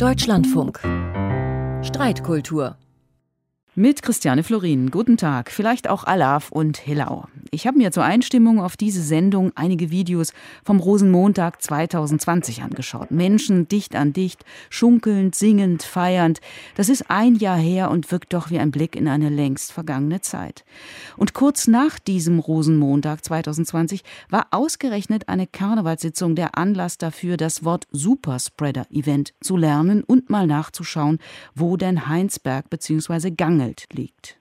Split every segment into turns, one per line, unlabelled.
Deutschlandfunk. Streitkultur.
Mit Christiane Florin. Guten Tag. Vielleicht auch Alaf und Hillau. Ich habe mir zur Einstimmung auf diese Sendung einige Videos vom Rosenmontag 2020 angeschaut. Menschen dicht an dicht, schunkelnd, singend, feiernd. Das ist ein Jahr her und wirkt doch wie ein Blick in eine längst vergangene Zeit. Und kurz nach diesem Rosenmontag 2020 war ausgerechnet eine Karnevalssitzung der Anlass dafür, das Wort Superspreader-Event zu lernen und mal nachzuschauen, wo denn Heinsberg bzw. Gangelt liegt.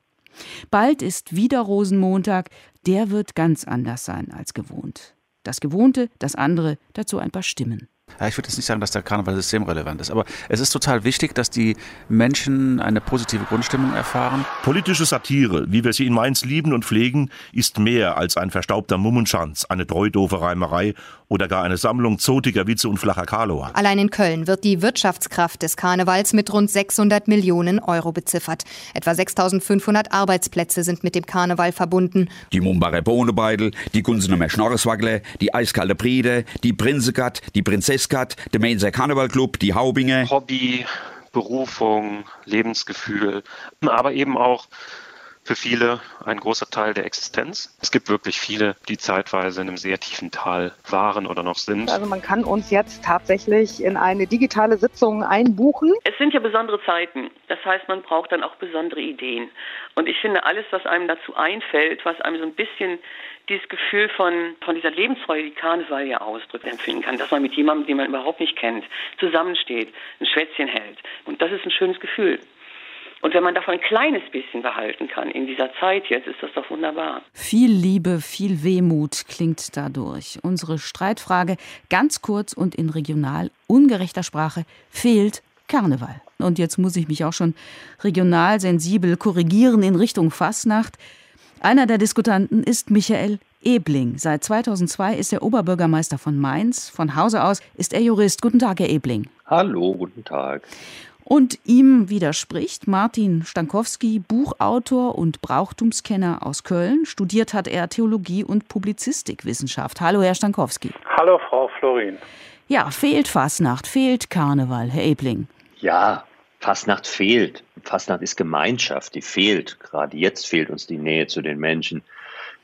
Bald ist wieder Rosenmontag, der wird ganz anders sein als gewohnt. Das Gewohnte, das andere, dazu ein paar Stimmen.
Ja, ich würde jetzt nicht sagen, dass der Karneval systemrelevant ist, aber es ist total wichtig, dass die Menschen eine positive Grundstimmung erfahren.
Politische Satire, wie wir sie in Mainz lieben und pflegen, ist mehr als ein verstaubter Mummenschanz, eine treudoofe Reimerei oder gar eine Sammlung zotiger Witze und flacher Karloer.
Allein in Köln wird die Wirtschaftskraft des Karnevals mit rund 600 Millionen Euro beziffert. Etwa 6500 Arbeitsplätze sind mit dem Karneval verbunden.
Die Mumbare Bohnebeidel, die Gunsener Schnorreswagle, die Eiskalte Priede, die Prinzegat, die Prinzessgat, der Mainzer Karnevalclub, die Haubinge.
Hobby, Berufung, Lebensgefühl, aber eben auch für viele ein großer Teil der Existenz. Es gibt wirklich viele, die zeitweise in einem sehr tiefen Tal waren oder noch sind.
Also man kann uns jetzt tatsächlich in eine digitale Sitzung einbuchen.
Es sind ja besondere Zeiten. Das heißt, man braucht dann auch besondere Ideen. Und ich finde, alles, was einem dazu einfällt, was einem so ein bisschen dieses Gefühl von, von dieser Lebensfreude, die Karneval ja ausdrückt, empfinden kann, dass man mit jemandem, den man überhaupt nicht kennt, zusammensteht, ein Schwätzchen hält. Und das ist ein schönes Gefühl. Und wenn man davon ein kleines bisschen behalten kann in dieser Zeit jetzt, ist das doch wunderbar.
Viel Liebe, viel Wehmut klingt dadurch. Unsere Streitfrage ganz kurz und in regional ungerechter Sprache fehlt Karneval. Und jetzt muss ich mich auch schon regional sensibel korrigieren in Richtung Fasnacht. Einer der Diskutanten ist Michael Ebling. Seit 2002 ist er Oberbürgermeister von Mainz. Von Hause aus ist er Jurist. Guten Tag, Herr Ebling.
Hallo, guten Tag.
Und ihm widerspricht Martin Stankowski, Buchautor und Brauchtumskenner aus Köln. Studiert hat er Theologie und Publizistikwissenschaft. Hallo, Herr Stankowski.
Hallo, Frau Florin.
Ja, fehlt Fasnacht, fehlt Karneval, Herr Ebling.
Ja, Fasnacht fehlt. Fasnacht ist Gemeinschaft, die fehlt. Gerade jetzt fehlt uns die Nähe zu den Menschen.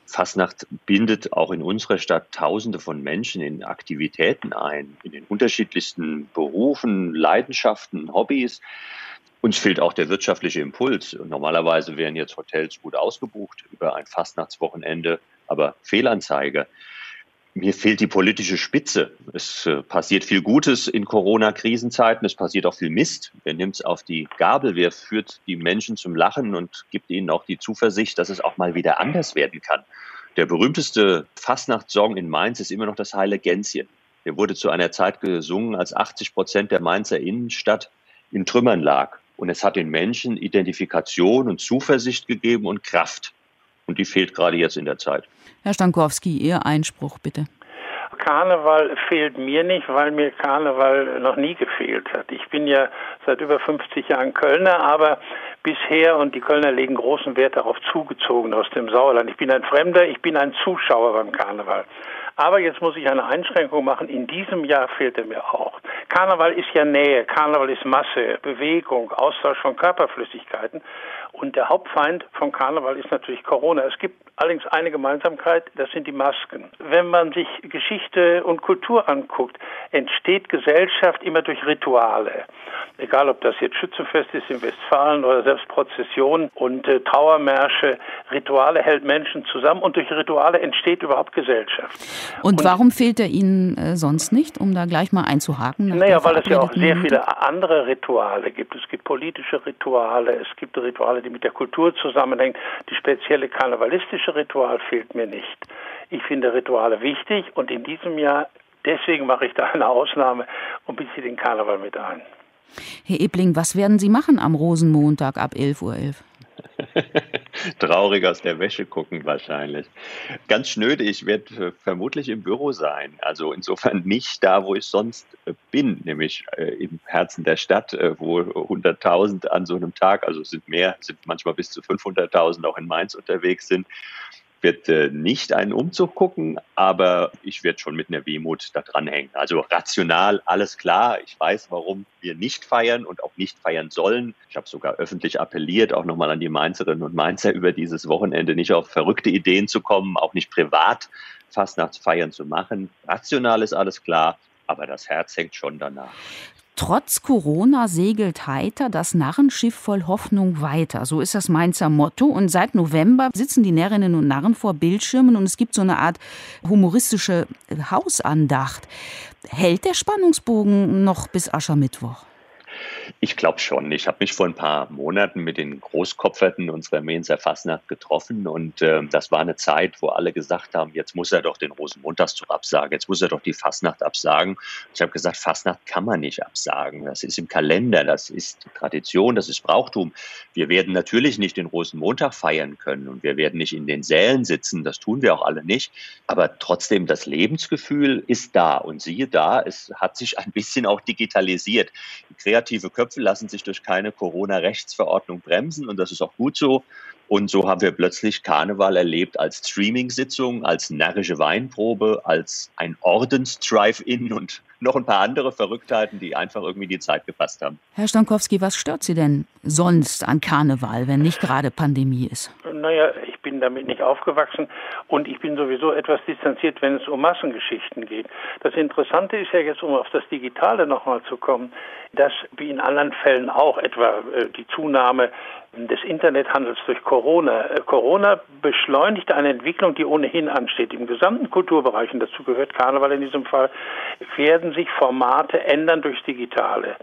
Fasnacht bindet auch in unserer Stadt Tausende von Menschen in Aktivitäten ein, in den unterschiedlichsten Berufen, Leidenschaften, Hobbys. Uns fehlt auch der wirtschaftliche Impuls. Normalerweise wären jetzt Hotels gut ausgebucht über ein Fastnachtswochenende, aber Fehlanzeige. Mir fehlt die politische Spitze. Es äh, passiert viel Gutes in Corona-Krisenzeiten. Es passiert auch viel Mist. Wer nimmt es auf die Gabel? Wer führt die Menschen zum Lachen und gibt ihnen auch die Zuversicht, dass es auch mal wieder anders werden kann? Der berühmteste Fastnachtssong in Mainz ist immer noch das Heile Gänschen. Der wurde zu einer Zeit gesungen, als 80 Prozent der Mainzer Innenstadt in Trümmern lag. Und es hat den Menschen Identifikation und Zuversicht gegeben und Kraft. Und die fehlt gerade jetzt in der Zeit.
Herr Stankowski, Ihr Einspruch bitte.
Karneval fehlt mir nicht, weil mir Karneval noch nie gefehlt hat. Ich bin ja seit über 50 Jahren Kölner, aber bisher, und die Kölner legen großen Wert darauf, zugezogen aus dem Sauerland. Ich bin ein Fremder, ich bin ein Zuschauer beim Karneval. Aber jetzt muss ich eine Einschränkung machen. In diesem Jahr fehlt er mir auch. Karneval ist ja Nähe, Karneval ist Masse, Bewegung, Austausch von Körperflüssigkeiten. Und der Hauptfeind von Karneval ist natürlich Corona. Es gibt allerdings eine Gemeinsamkeit, das sind die Masken. Wenn man sich Geschichte und Kultur anguckt, entsteht Gesellschaft immer durch Rituale. Egal, ob das jetzt Schützenfest ist in Westfalen oder selbst Prozessionen und äh, Trauermärsche. Rituale hält Menschen zusammen und durch Rituale entsteht überhaupt Gesellschaft.
Und, und warum fehlt er Ihnen äh, sonst nicht, um da gleich mal einzuhaken?
Naja, weil es ja auch sehr viele andere Rituale gibt. Es gibt politische Rituale, es gibt Rituale, die mit der Kultur zusammenhängen. Die spezielle karnevalistische Ritual fehlt mir nicht. Ich finde Rituale wichtig und in diesem Jahr, deswegen mache ich da eine Ausnahme und beziehe den Karneval mit ein.
Herr Ebling, was werden Sie machen am Rosenmontag ab 11.11 Uhr? .11?
Traurig aus der Wäsche gucken wahrscheinlich. Ganz schnöde, ich werde vermutlich im Büro sein. Also insofern nicht da, wo ich sonst äh, bin, nämlich äh, im Herzen der Stadt, äh, wo 100.000 an so einem Tag, also sind mehr, sind manchmal bis zu 500.000 auch in Mainz unterwegs sind werde nicht einen Umzug gucken, aber ich werde schon mit einer Wehmut da dranhängen. Also rational, alles klar. Ich weiß, warum wir nicht feiern und auch nicht feiern sollen. Ich habe sogar öffentlich appelliert, auch nochmal an die Mainzerinnen und Mainzer über dieses Wochenende nicht auf verrückte Ideen zu kommen, auch nicht privat Fastnachtsfeiern zu machen. Rational ist alles klar, aber das Herz hängt schon danach.
Trotz Corona segelt heiter das Narrenschiff voll Hoffnung weiter. So ist das Mainzer Motto. Und seit November sitzen die Närrinnen und Narren vor Bildschirmen und es gibt so eine Art humoristische Hausandacht. Hält der Spannungsbogen noch bis Aschermittwoch?
Ich glaube schon. Ich habe mich vor ein paar Monaten mit den Großkopferten unserer Mainzer Fastnacht getroffen und äh, das war eine Zeit, wo alle gesagt haben, jetzt muss er doch den Rosenmontagszug absagen, jetzt muss er doch die Fastnacht absagen. Ich habe gesagt, Fastnacht kann man nicht absagen. Das ist im Kalender, das ist Tradition, das ist Brauchtum. Wir werden natürlich nicht den Rosenmontag feiern können und wir werden nicht in den Sälen sitzen, das tun wir auch alle nicht. Aber trotzdem, das Lebensgefühl ist da und siehe da, es hat sich ein bisschen auch digitalisiert. Die kreative Köpfe lassen sich durch keine Corona-Rechtsverordnung bremsen und das ist auch gut so. Und so haben wir plötzlich Karneval erlebt als Streaming-Sitzung, als närrische Weinprobe, als ein Ordens-Drive-In und noch ein paar andere Verrücktheiten, die einfach irgendwie die Zeit gepasst haben.
Herr Stankowski, was stört Sie denn sonst an Karneval, wenn nicht gerade Pandemie ist?
Naja, ich bin damit nicht aufgewachsen und ich bin sowieso etwas distanziert, wenn es um Massengeschichten geht. Das Interessante ist ja jetzt, um auf das Digitale nochmal zu kommen, dass wie in anderen Fällen auch etwa äh, die Zunahme des Internethandels durch Corona. Äh, Corona beschleunigt eine Entwicklung, die ohnehin ansteht. Im gesamten Kulturbereich, und dazu gehört Karneval in diesem Fall, werden sich Formate ändern durchs Digitale.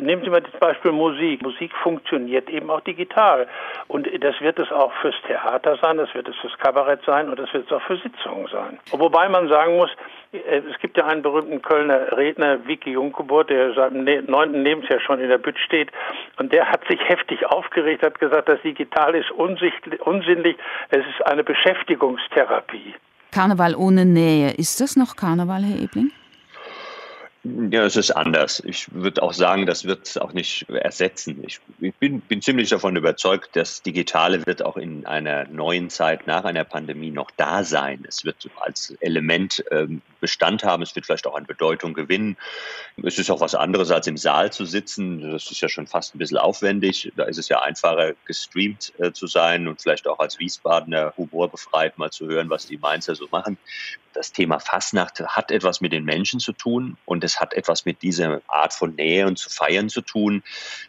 Nehmen Sie mal das Beispiel Musik. Musik funktioniert eben auch digital. Und das wird es auch fürs Theater sein, das wird es fürs Kabarett sein und das wird es auch für Sitzungen sein. Wobei man sagen muss, es gibt ja einen berühmten Kölner Redner, Vicky Junkeburt, der seit dem ne-, neunten Lebensjahr schon in der Bütt steht. Und der hat sich heftig aufgeregt, hat gesagt, das Digital ist unsinnlich, es ist eine Beschäftigungstherapie.
Karneval ohne Nähe. Ist das noch Karneval, Herr Ebling?
Ja, es ist anders. Ich würde auch sagen, das wird es auch nicht ersetzen. Ich, ich bin, bin, ziemlich davon überzeugt, das Digitale wird auch in einer neuen Zeit nach einer Pandemie noch da sein. Es wird als Element ähm, Bestand haben. Es wird vielleicht auch an Bedeutung gewinnen. Es ist auch was anderes, als im Saal zu sitzen. Das ist ja schon fast ein bisschen aufwendig. Da ist es ja einfacher, gestreamt äh, zu sein und vielleicht auch als Wiesbadener humorbefreit mal zu hören, was die Mainzer so machen. Das Thema Fastnacht hat etwas mit den Menschen zu tun und es hat etwas mit dieser Art von Nähe und zu feiern zu tun.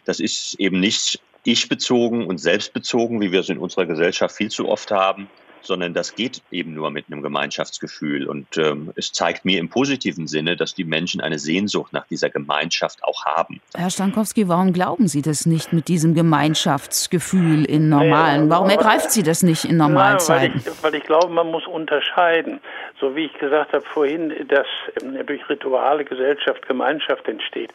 Das ist eben nicht ich-bezogen und selbstbezogen, wie wir es in unserer Gesellschaft viel zu oft haben, sondern das geht eben nur mit einem Gemeinschaftsgefühl. Und ähm, es zeigt mir im positiven Sinne, dass die Menschen eine Sehnsucht nach dieser Gemeinschaft auch haben.
Herr Stankowski, warum glauben Sie das nicht mit diesem Gemeinschaftsgefühl in normalen? Warum ergreift Sie das nicht in normalen Zeiten?
Weil ich, weil ich glaube, man muss unterscheiden. So wie ich gesagt habe vorhin, dass ähm, durch Rituale Gesellschaft, Gemeinschaft entsteht.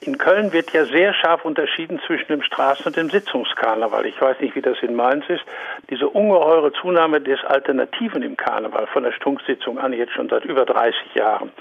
In Köln wird ja sehr scharf unterschieden zwischen dem Straßen- und dem Sitzungskarneval. Ich weiß nicht, wie das in Mainz ist. Diese ungeheure Zunahme des Alternativen im Karneval von der Stunksitzung an, jetzt schon seit über 30 Jahren.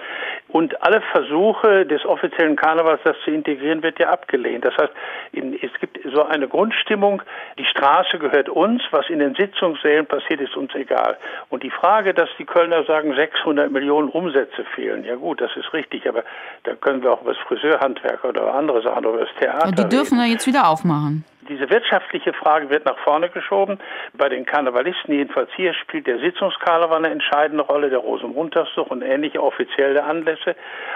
Und alle Versuche des offiziellen Karnevals, das zu integrieren, wird ja abgelehnt. Das heißt, es gibt so eine Grundstimmung, die Straße gehört uns, was in den Sitzungssälen passiert, ist uns egal. Und die Frage, dass die Kölner sagen, 600 Millionen Umsätze fehlen, ja gut, das ist richtig, aber da können wir auch über das Friseurhandwerk oder andere Sachen oder über das Theater.
Und die dürfen
reden.
wir jetzt wieder aufmachen.
Diese wirtschaftliche Frage wird nach vorne geschoben. Bei den Karnevalisten, jedenfalls hier, spielt der Sitzungskarneval eine entscheidende Rolle, der Rosenmontagszug und ähnliche offizielle Anlässe.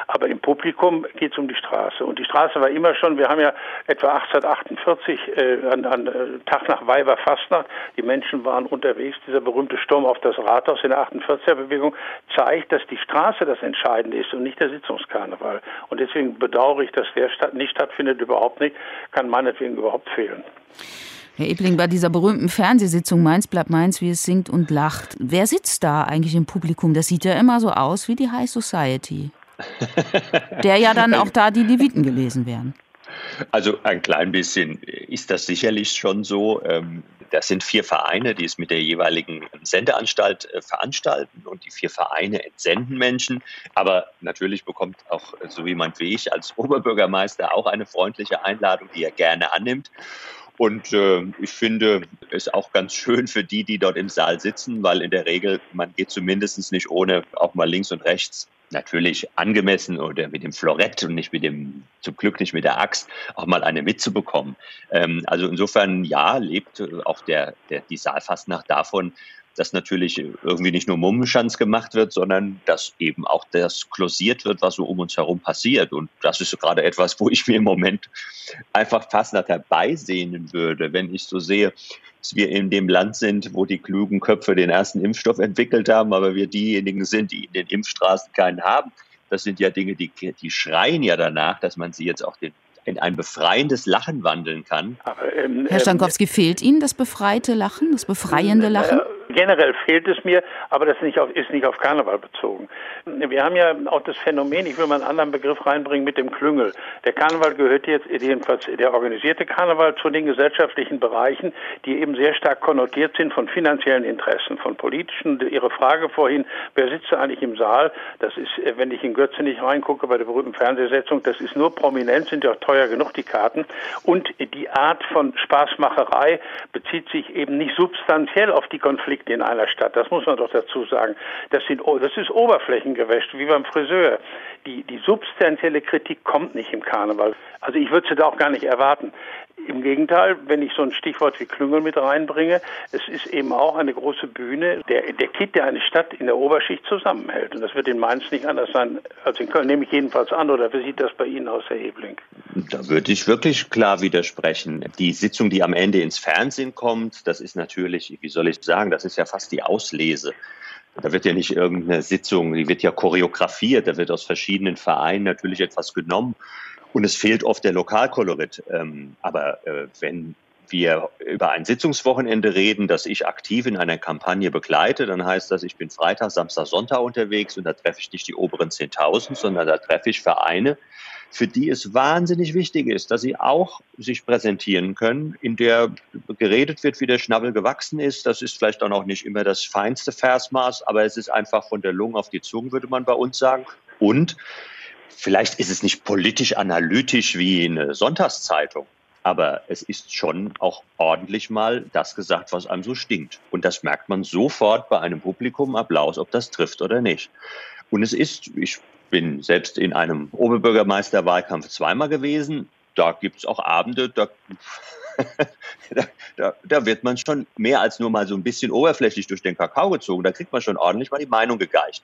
Aber im Publikum geht es um die Straße. Und die Straße war immer schon, wir haben ja etwa 1848, äh, an, an äh, Tag nach Weiberfastnacht, die Menschen waren unterwegs. Dieser berühmte Sturm auf das Rathaus in der 48er-Bewegung zeigt, dass die Straße das Entscheidende ist und nicht der Sitzungskarneval. Und deswegen bedauere ich, dass der statt, nicht stattfindet, überhaupt nicht, kann meinetwegen überhaupt fehlen.
Herr Ebling, bei dieser berühmten Fernsehsitzung Mainz bleibt Mainz, wie es singt und lacht. Wer sitzt da eigentlich im Publikum? Das sieht ja immer so aus wie die High Society. Der ja dann auch da die Leviten gelesen werden.
Also ein klein bisschen ist das sicherlich schon so. Ähm, das sind vier Vereine, die es mit der jeweiligen Sendeanstalt äh, veranstalten und die vier Vereine entsenden Menschen. Aber natürlich bekommt auch so jemand wie ich als Oberbürgermeister auch eine freundliche Einladung, die er gerne annimmt. Und äh, ich finde es auch ganz schön für die, die dort im Saal sitzen, weil in der Regel, man geht zumindest nicht ohne auch mal links und rechts natürlich angemessen oder mit dem Florett und nicht mit dem, zum Glück nicht mit der Axt, auch mal eine mitzubekommen. Ähm, also insofern, ja, lebt auch der, der, die Saalfastnacht davon, dass natürlich irgendwie nicht nur Mummenschanz gemacht wird, sondern dass eben auch das klosiert wird, was so um uns herum passiert. Und das ist gerade etwas, wo ich mir im Moment einfach fast nach herbeisehnen würde, wenn ich so sehe, dass wir in dem Land sind, wo die klugen Köpfe den ersten Impfstoff entwickelt haben, aber wir diejenigen sind, die in den Impfstraßen keinen haben. Das sind ja Dinge, die, die schreien ja danach, dass man sie jetzt auch den in ein befreiendes Lachen wandeln kann.
Aber, ähm, Herr Stankowski, ähm, fehlt Ihnen das befreite Lachen, das befreiende äh, Lachen?
Generell fehlt es mir, aber das ist nicht, auf, ist nicht auf Karneval bezogen. Wir haben ja auch das Phänomen, ich will mal einen anderen Begriff reinbringen mit dem Klüngel. Der Karneval gehört jetzt, jedenfalls der organisierte Karneval, zu den gesellschaftlichen Bereichen, die eben sehr stark konnotiert sind von finanziellen Interessen, von politischen. Ihre Frage vorhin, wer sitzt eigentlich im Saal? Das ist, äh, wenn ich in Götze nicht reingucke bei der berühmten Fernsehsetzung, das ist nur prominent, sind ja auch teuer genug die Karten. Und die Art von Spaßmacherei bezieht sich eben nicht substanziell auf die Konflikte Konflikte in einer Stadt. Das muss man doch dazu sagen. Das, sind, das ist Oberflächengewäsch, wie beim Friseur. Die, die substanzielle Kritik kommt nicht im Karneval. Also ich würde sie da auch gar nicht erwarten. Im Gegenteil, wenn ich so ein Stichwort wie Klüngel mit reinbringe, es ist eben auch eine große Bühne, der, der Kit, der eine Stadt in der Oberschicht zusammenhält. Und das wird in Mainz nicht anders sein als in Köln, nehme ich jedenfalls an. Oder wie sieht das bei Ihnen aus, Herr Ebling?
Da würde ich wirklich klar widersprechen. Die Sitzung, die am Ende ins Fernsehen kommt, das ist natürlich, wie soll ich sagen, das ist ja fast die Auslese. Da wird ja nicht irgendeine Sitzung, die wird ja choreografiert, da wird aus verschiedenen Vereinen natürlich etwas genommen und es fehlt oft der Lokalkolorit. Ähm, aber äh, wenn wir über ein Sitzungswochenende reden, das ich aktiv in einer Kampagne begleite, dann heißt das, ich bin Freitag, Samstag, Sonntag unterwegs und da treffe ich nicht die oberen 10.000, sondern da treffe ich Vereine, für die es wahnsinnig wichtig ist, dass sie auch sich präsentieren können, in der geredet wird, wie der Schnabel gewachsen ist. Das ist vielleicht auch noch nicht immer das feinste Versmaß, aber es ist einfach von der Lunge auf die Zunge, würde man bei uns sagen. Und vielleicht ist es nicht politisch analytisch wie eine Sonntagszeitung, aber es ist schon auch ordentlich mal das gesagt, was einem so stinkt. Und das merkt man sofort bei einem Publikum Applaus, ob das trifft oder nicht. Und es ist, ich bin selbst in einem Oberbürgermeisterwahlkampf zweimal gewesen. Da gibt es auch Abende, da, da, da, da, wird man schon mehr als nur mal so ein bisschen oberflächlich durch den Kakao gezogen. Da kriegt man schon ordentlich mal die Meinung gegeicht.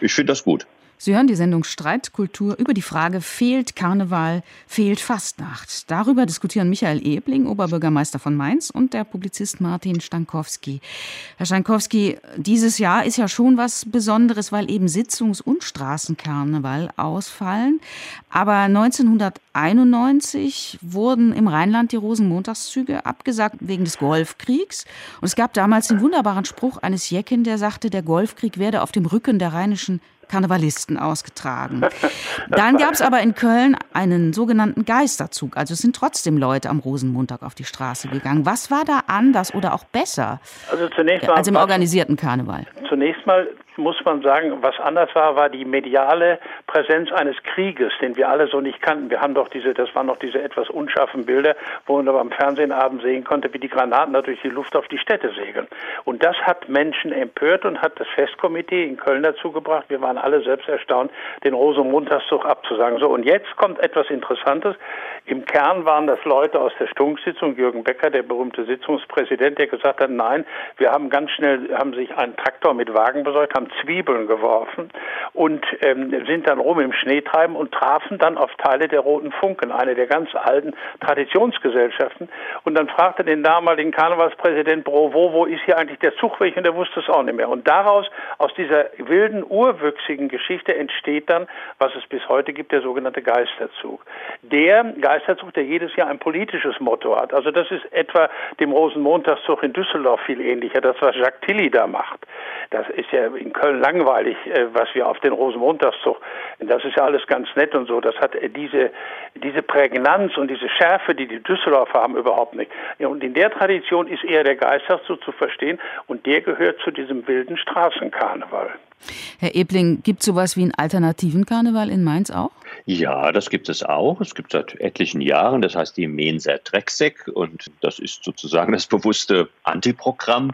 Ich finde das gut.
Sie hören die Sendung Streitkultur über die Frage, fehlt Karneval, fehlt Fastnacht? Darüber diskutieren Michael Ebling, Oberbürgermeister von Mainz, und der Publizist Martin Stankowski. Herr Stankowski, dieses Jahr ist ja schon was Besonderes, weil eben Sitzungs- und Straßenkarneval ausfallen. Aber 1991 wurden im Rheinland die Rosenmontagszüge abgesagt wegen des Golfkriegs. Und es gab damals den wunderbaren Spruch eines Jecken, der sagte, der Golfkrieg werde auf dem Rücken der rheinischen Karnevalisten ausgetragen. Dann gab es aber in Köln einen sogenannten Geisterzug. Also es sind trotzdem Leute am Rosenmontag auf die Straße gegangen. Was war da anders oder auch besser
also zunächst mal,
als im organisierten Karneval?
Zunächst mal muss man sagen, was anders war, war die mediale Präsenz eines Krieges, den wir alle so nicht kannten. Wir haben doch diese, das waren noch diese etwas unscharfen Bilder, wo man aber am Fernsehen abends sehen konnte, wie die Granaten durch die Luft auf die Städte segeln. Und das hat Menschen empört und hat das Festkomitee in Köln dazu gebracht. Wir waren alle selbst erstaunt, den Rosenmontagszug abzusagen. So, und jetzt kommt etwas Interessantes. Im Kern waren das Leute aus der Stunksitzung, Jürgen Becker, der berühmte Sitzungspräsident, der gesagt hat, nein, wir haben ganz schnell, haben sich einen Traktor mit Wagen besorgt, haben Zwiebeln geworfen und ähm, sind dann rum im Schnee treiben und trafen dann auf Teile der Roten Funken, eine der ganz alten Traditionsgesellschaften. Und dann fragte den damaligen Karnevalspräsident Brovo, wo ist hier eigentlich der Zugweg? Und er wusste es auch nicht mehr. Und daraus, aus dieser wilden, urwüchsigen Geschichte entsteht dann, was es bis heute gibt, der sogenannte Geisterzug. Der Geisterzug, der jedes Jahr ein politisches Motto hat. Also das ist etwa dem Rosenmontagszug in Düsseldorf viel ähnlicher, das was Jacques Tilly da macht. Das ist ja in Köln langweilig, äh, was wir auf den Rosenmontagszug. Das ist ja alles ganz nett und so. Das hat äh, diese, diese Prägnanz und diese Schärfe, die die Düsseldorfer haben, überhaupt nicht. Und in der Tradition ist eher der Geisterzug zu verstehen und der gehört zu diesem wilden Straßenkarneval.
Herr Ebling, gibt es sowas wie einen alternativen Karneval in Mainz auch?
Ja, das gibt es auch. Es gibt seit etlichen Jahren, das heißt die Menser Drecksäck und das ist sozusagen das bewusste Antiprogramm.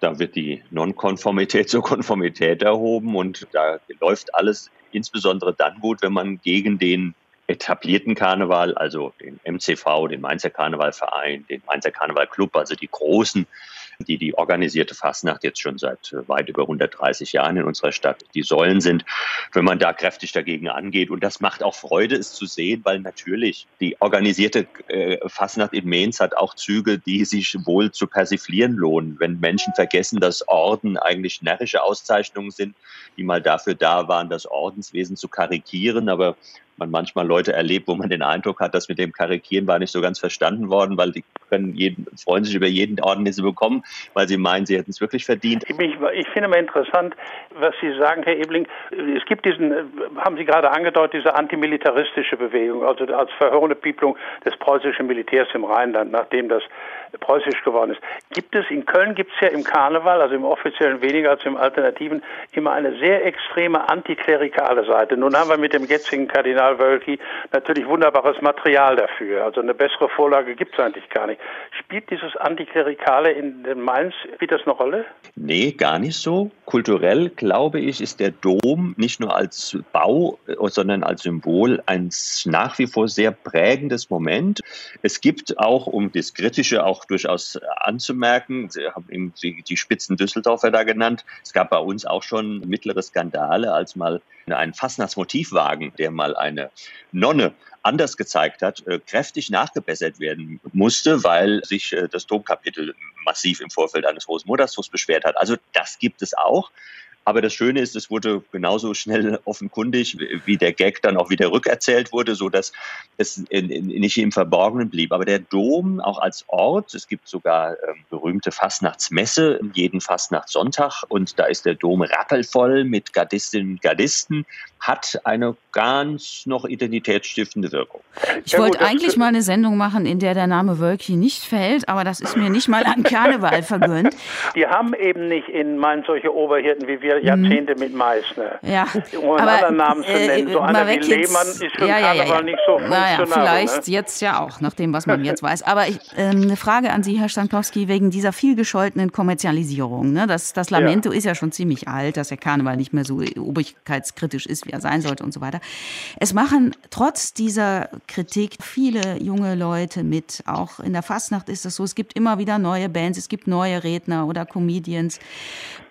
Da wird die Nonkonformität zur Konformität erhoben und da läuft alles insbesondere dann gut, wenn man gegen den etablierten Karneval, also den MCV, den Mainzer Karnevalverein, den Mainzer Karnevalclub, also die großen die die organisierte Fastnacht jetzt schon seit äh, weit über 130 Jahren in unserer Stadt die Säulen sind, wenn man da kräftig dagegen angeht. Und das macht auch Freude, es zu sehen, weil natürlich die organisierte äh, Fastnacht in Mainz hat auch Züge, die sich wohl zu persiflieren lohnen. Wenn Menschen vergessen, dass Orden eigentlich närrische Auszeichnungen sind, die mal dafür da waren, das Ordenswesen zu karikieren, aber man manchmal Leute erlebt, wo man den Eindruck hat, dass mit dem Karikieren war nicht so ganz verstanden worden, weil die können jeden, freuen sich über jeden Orden, den sie bekommen, weil sie meinen, sie hätten es wirklich verdient.
Ich, ich finde mal interessant, was Sie sagen, Herr Ebling. Es gibt diesen, haben Sie gerade angedeutet, diese antimilitaristische Bewegung, also als Verhörnepieplung des preußischen Militärs im Rheinland, nachdem das preußisch geworden ist. Gibt es, in Köln gibt es ja im Karneval, also im offiziellen weniger als im alternativen, immer eine sehr extreme antiklerikale Seite. Nun haben wir mit dem jetzigen Kardinal Wölki natürlich wunderbares Material dafür. Also eine bessere Vorlage gibt es eigentlich gar nicht. Spielt dieses Antiklerikale in Mainz, spielt das eine Rolle?
Nee, gar nicht so. Kulturell, glaube ich, ist der Dom nicht nur als Bau, sondern als Symbol ein nach wie vor sehr prägendes Moment. Es gibt auch, um das Kritische auch durchaus anzumerken, Sie haben eben die Spitzen Düsseldorfer da genannt, es gab bei uns auch schon mittlere Skandale, als mal ein Fastnachtsmotivwagen, der mal eine Nonne anders gezeigt hat, äh, kräftig nachgebessert werden musste, weil sich äh, das Domkapitel massiv im Vorfeld eines Rosenmontagsfuchs beschwert hat. Also das gibt es auch. Aber das Schöne ist, es wurde genauso schnell offenkundig, wie der Gag dann auch wieder rückerzählt wurde, so dass es in, in, nicht im Verborgenen blieb. Aber der Dom auch als Ort, es gibt sogar ähm, berühmte Fastnachtsmesse jeden Fastnachtssonntag und da ist der Dom rappelvoll mit Gardistinnen und Gardisten, hat eine ganz noch identitätsstiftende Wirkung.
Ich ja, wollte eigentlich mal eine Sendung machen, in der der Name Wölki nicht fällt, aber das ist mir nicht mal an Karneval vergönnt.
Die haben eben nicht in Mainz solche Oberhirten wie wir mhm. Jahrzehnte mit Meißner.
Ja.
Um einen aber, anderen Namen zu nennen. So äh, einer wie Lehmann ist für ja, Karneval ja, ja, nicht so
naja, vielleicht ne? jetzt ja auch, nach dem, was man jetzt weiß. Aber ich, äh, eine Frage an Sie, Herr Stankowski, wegen dieser viel gescholtenen Kommerzialisierung. Ne? Das, das Lamento ist ja schon ziemlich alt, dass der Karneval nicht mehr so obrigkeitskritisch ist, wie er sein sollte und so weiter. Es machen trotz dieser Kritik viele junge Leute mit. Auch in der Fastnacht ist es so, es gibt immer wieder neue Bands, es gibt neue Redner oder Comedians.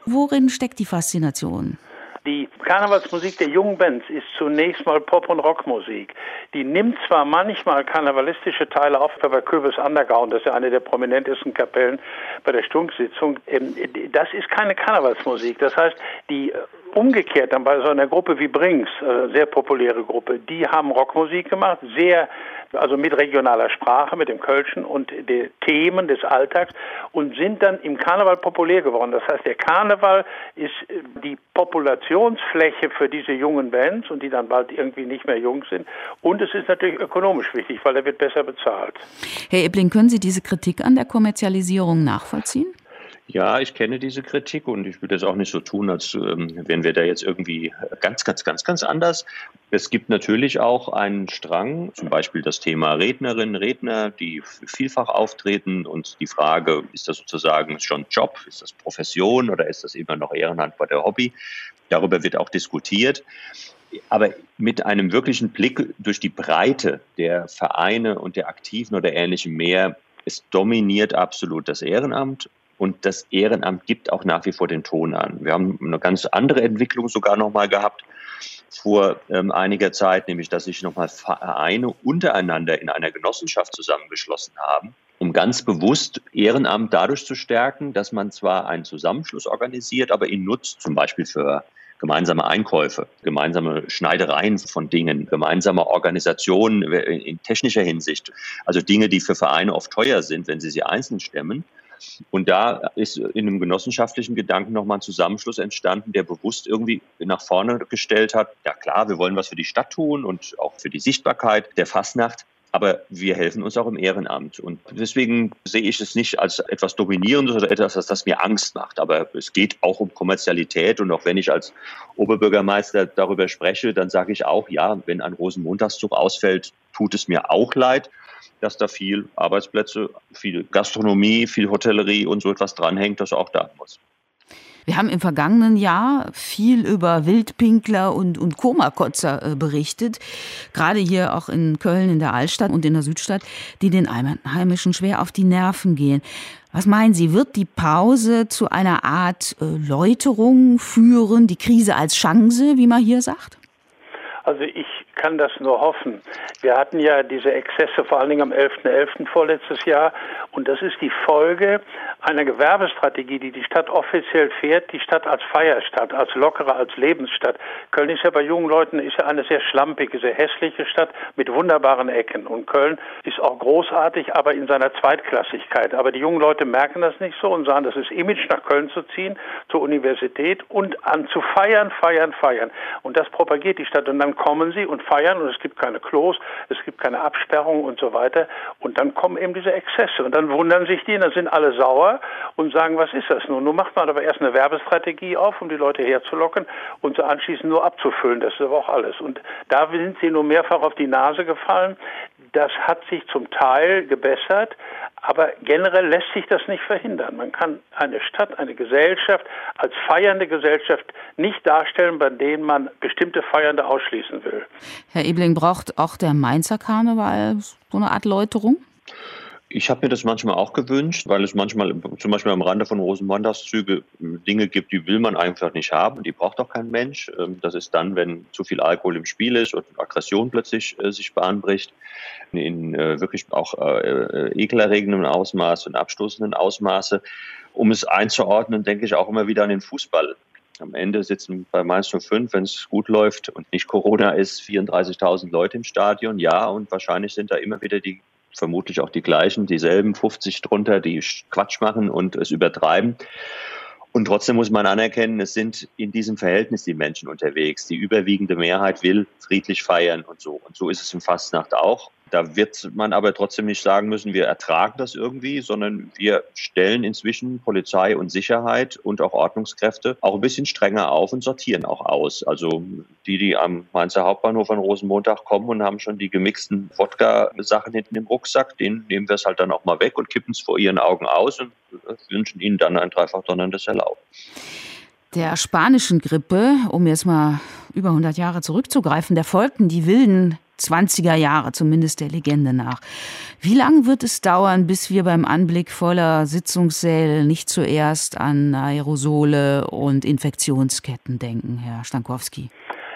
Worin steckt die Faszination?
Die Karnevalsmusik der jungen Bands ist zunächst mal Pop- und Rockmusik. Die nimmt zwar manchmal karnevalistische Teile auf, bei Kürbis Underground, das ist ja eine der prominentesten Kapellen bei der Stunksitzung. Ähm, das ist keine Karnevalsmusik. Das heißt, die äh, umgekehrt dann bei so einer Gruppe wie Brings, äh, sehr populäre Gruppe, die haben Rockmusik gemacht, sehr also mit regionaler Sprache, mit dem Kölschen und den Themen des Alltags und sind dann im Karneval populär geworden. Das heißt, der Karneval ist äh, die Populationsfläche für diese jungen Bands und die dann bald irgendwie nicht mehr jung sind. Und es ist natürlich ökonomisch wichtig, weil er wird besser bezahlt.
Herr Ebling, können Sie diese Kritik an der Kommerzialisierung nachvollziehen?
Ja, ich kenne diese Kritik und ich würde es auch nicht so tun, als ähm, wären wir da jetzt irgendwie ganz, ganz, ganz, ganz anders. Es gibt natürlich auch einen Strang, zum Beispiel das Thema Rednerinnen, Redner, die vielfach auftreten und die Frage, ist das sozusagen schon Job, ist das Profession oder ist das immer noch Ehrenhand bei der Hobby? Darüber wird auch diskutiert. Aber mit einem wirklichen Blick durch die Breite der Vereine und der Aktiven oder ähnlichem mehr es dominiert absolut das Ehrenamt und das Ehrenamt gibt auch nach wie vor den Ton an. Wir haben eine ganz andere Entwicklung sogar nochmal gehabt vor ähm, einiger Zeit, nämlich dass sich nochmal Vereine untereinander in einer Genossenschaft zusammengeschlossen haben, um ganz bewusst Ehrenamt dadurch zu stärken, dass man zwar einen Zusammenschluss organisiert, aber ihn nutzt, zum Beispiel für gemeinsame Einkäufe, gemeinsame Schneidereien von Dingen, gemeinsame Organisationen in technischer Hinsicht. Also Dinge, die für Vereine oft teuer sind, wenn sie sie einzeln stemmen. Und da ist in einem genossenschaftlichen Gedanken nochmal ein Zusammenschluss entstanden, der bewusst irgendwie nach vorne gestellt hat, ja klar, wir wollen was für die Stadt tun und auch für die Sichtbarkeit der Fastnacht. aber wir helfen uns auch im Ehrenamt. Und deswegen sehe ich es nicht als etwas Dominierendes oder etwas, das mir Angst macht. Aber es geht auch um Kommerzialität. Und auch wenn ich als Oberbürgermeister darüber spreche, dann sage ich auch, ja, wenn ein Rosenmontagszug ausfällt, tut es mir auch leid dass da viel Arbeitsplätze, viel Gastronomie, viel Hotellerie und so etwas dranhängt, das auch da muss.
Wir haben im vergangenen Jahr viel über Wildpinkler und, und Komakotzer äh, berichtet, gerade hier auch in Köln, in der Altstadt und in der Südstadt, die den Einheimischen schwer auf die Nerven gehen. Was meinen Sie, wird die Pause zu einer Art äh, Läuterung führen, die Krise als Chance, wie man hier sagt?
Also ich kann das nur hoffen. Wir hatten ja diese Exzesse vor allen Dingen am 11.11. .11. vorletztes Jahr und das ist die Folge einer Gewerbestrategie, die die Stadt offiziell fährt, die Stadt als Feierstadt, als lockere, als Lebensstadt. Köln ist ja bei jungen Leuten ist ja eine sehr schlampige, sehr hässliche Stadt mit wunderbaren Ecken und Köln ist auch großartig, aber in seiner Zweitklassigkeit. Aber die jungen Leute merken das nicht so und sagen, das ist Image nach Köln zu ziehen, zur Universität und an zu feiern, feiern, feiern. Und das propagiert die Stadt und dann kommen sie und feiern und es gibt keine Klos, es gibt keine Absperrung und so weiter. Und dann kommen eben diese Exzesse und dann wundern sich die, dann sind alle sauer und sagen, was ist das nun? Nun macht man aber erst eine Werbestrategie auf, um die Leute herzulocken und sie anschließend nur abzufüllen. Das ist aber auch alles. Und da sind sie nur mehrfach auf die Nase gefallen. Das hat sich zum Teil gebessert, aber generell lässt sich das nicht verhindern. Man kann eine Stadt, eine Gesellschaft als feiernde Gesellschaft nicht darstellen, bei denen man bestimmte Feiernde ausschließen will.
Herr Ebling, braucht auch der Mainzer Karneval so eine Art Läuterung?
Ich habe mir das manchmal auch gewünscht, weil es manchmal zum Beispiel am Rande von Rosenmontagszüge Dinge gibt, die will man einfach nicht haben, die braucht auch kein Mensch. Ähm, das ist dann, wenn zu viel Alkohol im Spiel ist und Aggression plötzlich äh, sich bahnbricht, in äh, wirklich auch äh, ekelerregendem Ausmaß und abstoßenden Ausmaße. Um es einzuordnen, denke ich auch immer wieder an den Fußball. Am Ende sitzen bei Mainz 05, wenn es gut läuft und nicht Corona ist, 34.000 Leute im Stadion. Ja, und wahrscheinlich sind da immer wieder die vermutlich auch die gleichen, dieselben 50 drunter, die Quatsch machen und es übertreiben. Und trotzdem muss man anerkennen, es sind in diesem Verhältnis die Menschen unterwegs. Die überwiegende Mehrheit will friedlich feiern und so. Und so ist es im Fastnacht auch. Da wird man aber trotzdem nicht sagen müssen, wir ertragen das irgendwie, sondern wir stellen inzwischen Polizei und Sicherheit und auch Ordnungskräfte auch ein bisschen strenger auf und sortieren auch aus. Also die, die am Mainzer Hauptbahnhof an Rosenmontag kommen und haben schon die gemixten Wodka-Sachen hinten im Rucksack, den nehmen wir es halt dann auch mal weg und kippen es vor ihren Augen aus und wünschen ihnen dann ein dreifach donnerndes Erlauben.
Der spanischen Grippe, um jetzt mal über 100 Jahre zurückzugreifen, der folgten die wilden 20er Jahre, zumindest der Legende nach. Wie lange wird es dauern, bis wir beim Anblick voller Sitzungssäle nicht zuerst an Aerosole und Infektionsketten denken, Herr Stankowski?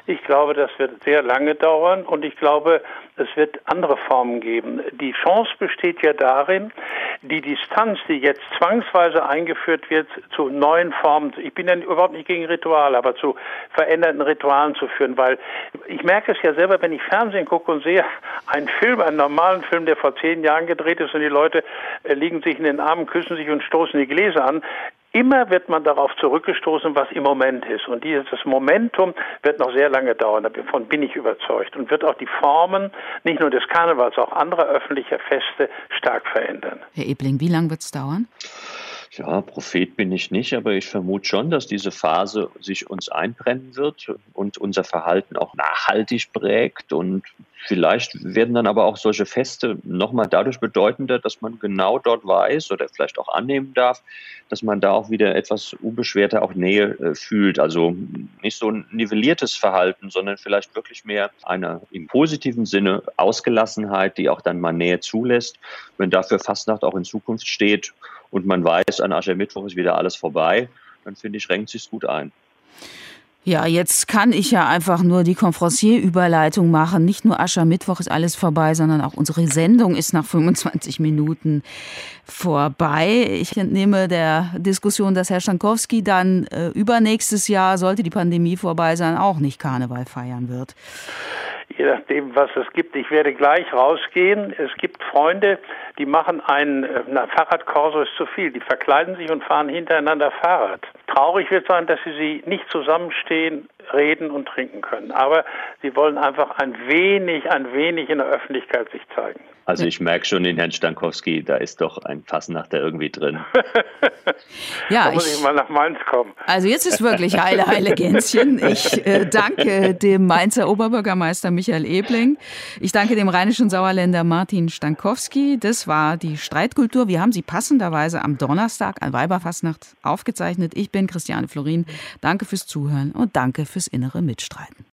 Ich glaube, das wird sehr lange dauern und ich glaube, es wird andere Formen geben. Die Chance besteht ja darin, die Distanz, die jetzt zwangsweise eingeführt wird, zu neuen Formen, ich bin ja überhaupt nicht gegen Rituale, aber zu veränderten Ritualen zu führen, weil ich merke es ja selber, wenn ich Fernsehen gucke und sehe einen Film, einen normalen Film, der vor zehn Jahren gedreht ist und die Leute äh, liegen sich in den Armen, küssen sich und stoßen die Gläser an, Immer wird man darauf zurückgestoßen, was im Moment ist. Und dieses Momentum wird noch sehr lange dauern. Davon bin ich überzeugt. Und wird auch die Formen, nicht nur des Karnevals, auch anderer öffentlicher Feste stark verändern.
Herr Ebling, wie lange wird es dauern?
Ja, Prophet bin ich nicht, aber ich vermute schon, dass diese Phase sich uns einbrennen wird und unser Verhalten auch nachhaltig prägt. Und vielleicht werden dann aber auch solche Feste nochmal dadurch bedeutender, dass man genau dort weiß oder vielleicht auch annehmen darf, dass man da auch wieder etwas unbeschwerter auch Nähe äh, fühlt. Also nicht so ein nivelliertes Verhalten, sondern vielleicht wirklich mehr eine im positiven Sinne Ausgelassenheit, die auch dann mal Nähe zulässt. Wenn dafür Fastnacht auch in Zukunft steht und man weiß, an Aschermittwoch ist wieder alles vorbei, dann finde ich, renkt sich gut ein.
Ja, jetzt kann ich ja einfach nur die Conferencier-Überleitung machen. Nicht nur Aschermittwoch ist alles vorbei, sondern auch unsere Sendung ist nach 25 Minuten vorbei. Ich entnehme der Diskussion, dass Herr Stankowski dann äh, übernächstes Jahr, sollte die Pandemie vorbei sein, auch nicht Karneval feiern wird
je nachdem, was es gibt. Ich werde gleich rausgehen. Es gibt Freunde, die machen ein na, Fahrradkorso ist zu viel. Die verkleiden sich und fahren hintereinander Fahrrad. Traurig wird sein, dass sie, sie nicht zusammenstehen reden und trinken können. Aber sie wollen einfach ein wenig, ein wenig in der Öffentlichkeit sich zeigen.
Also ich merke schon in Herrn Stankowski, da ist doch ein Fassnachter irgendwie drin.
ja,
da muss ich, ich, mal nach Mainz kommen.
Also jetzt ist wirklich heile, heile Gänschen. Ich äh, danke dem Mainzer Oberbürgermeister Michael Ebling. Ich danke dem rheinischen Sauerländer Martin Stankowski. Das war die Streitkultur. Wir haben sie passenderweise am Donnerstag an Weiberfastnacht aufgezeichnet. Ich bin Christiane Florin. Danke fürs Zuhören und danke fürs innere Mitstreiten.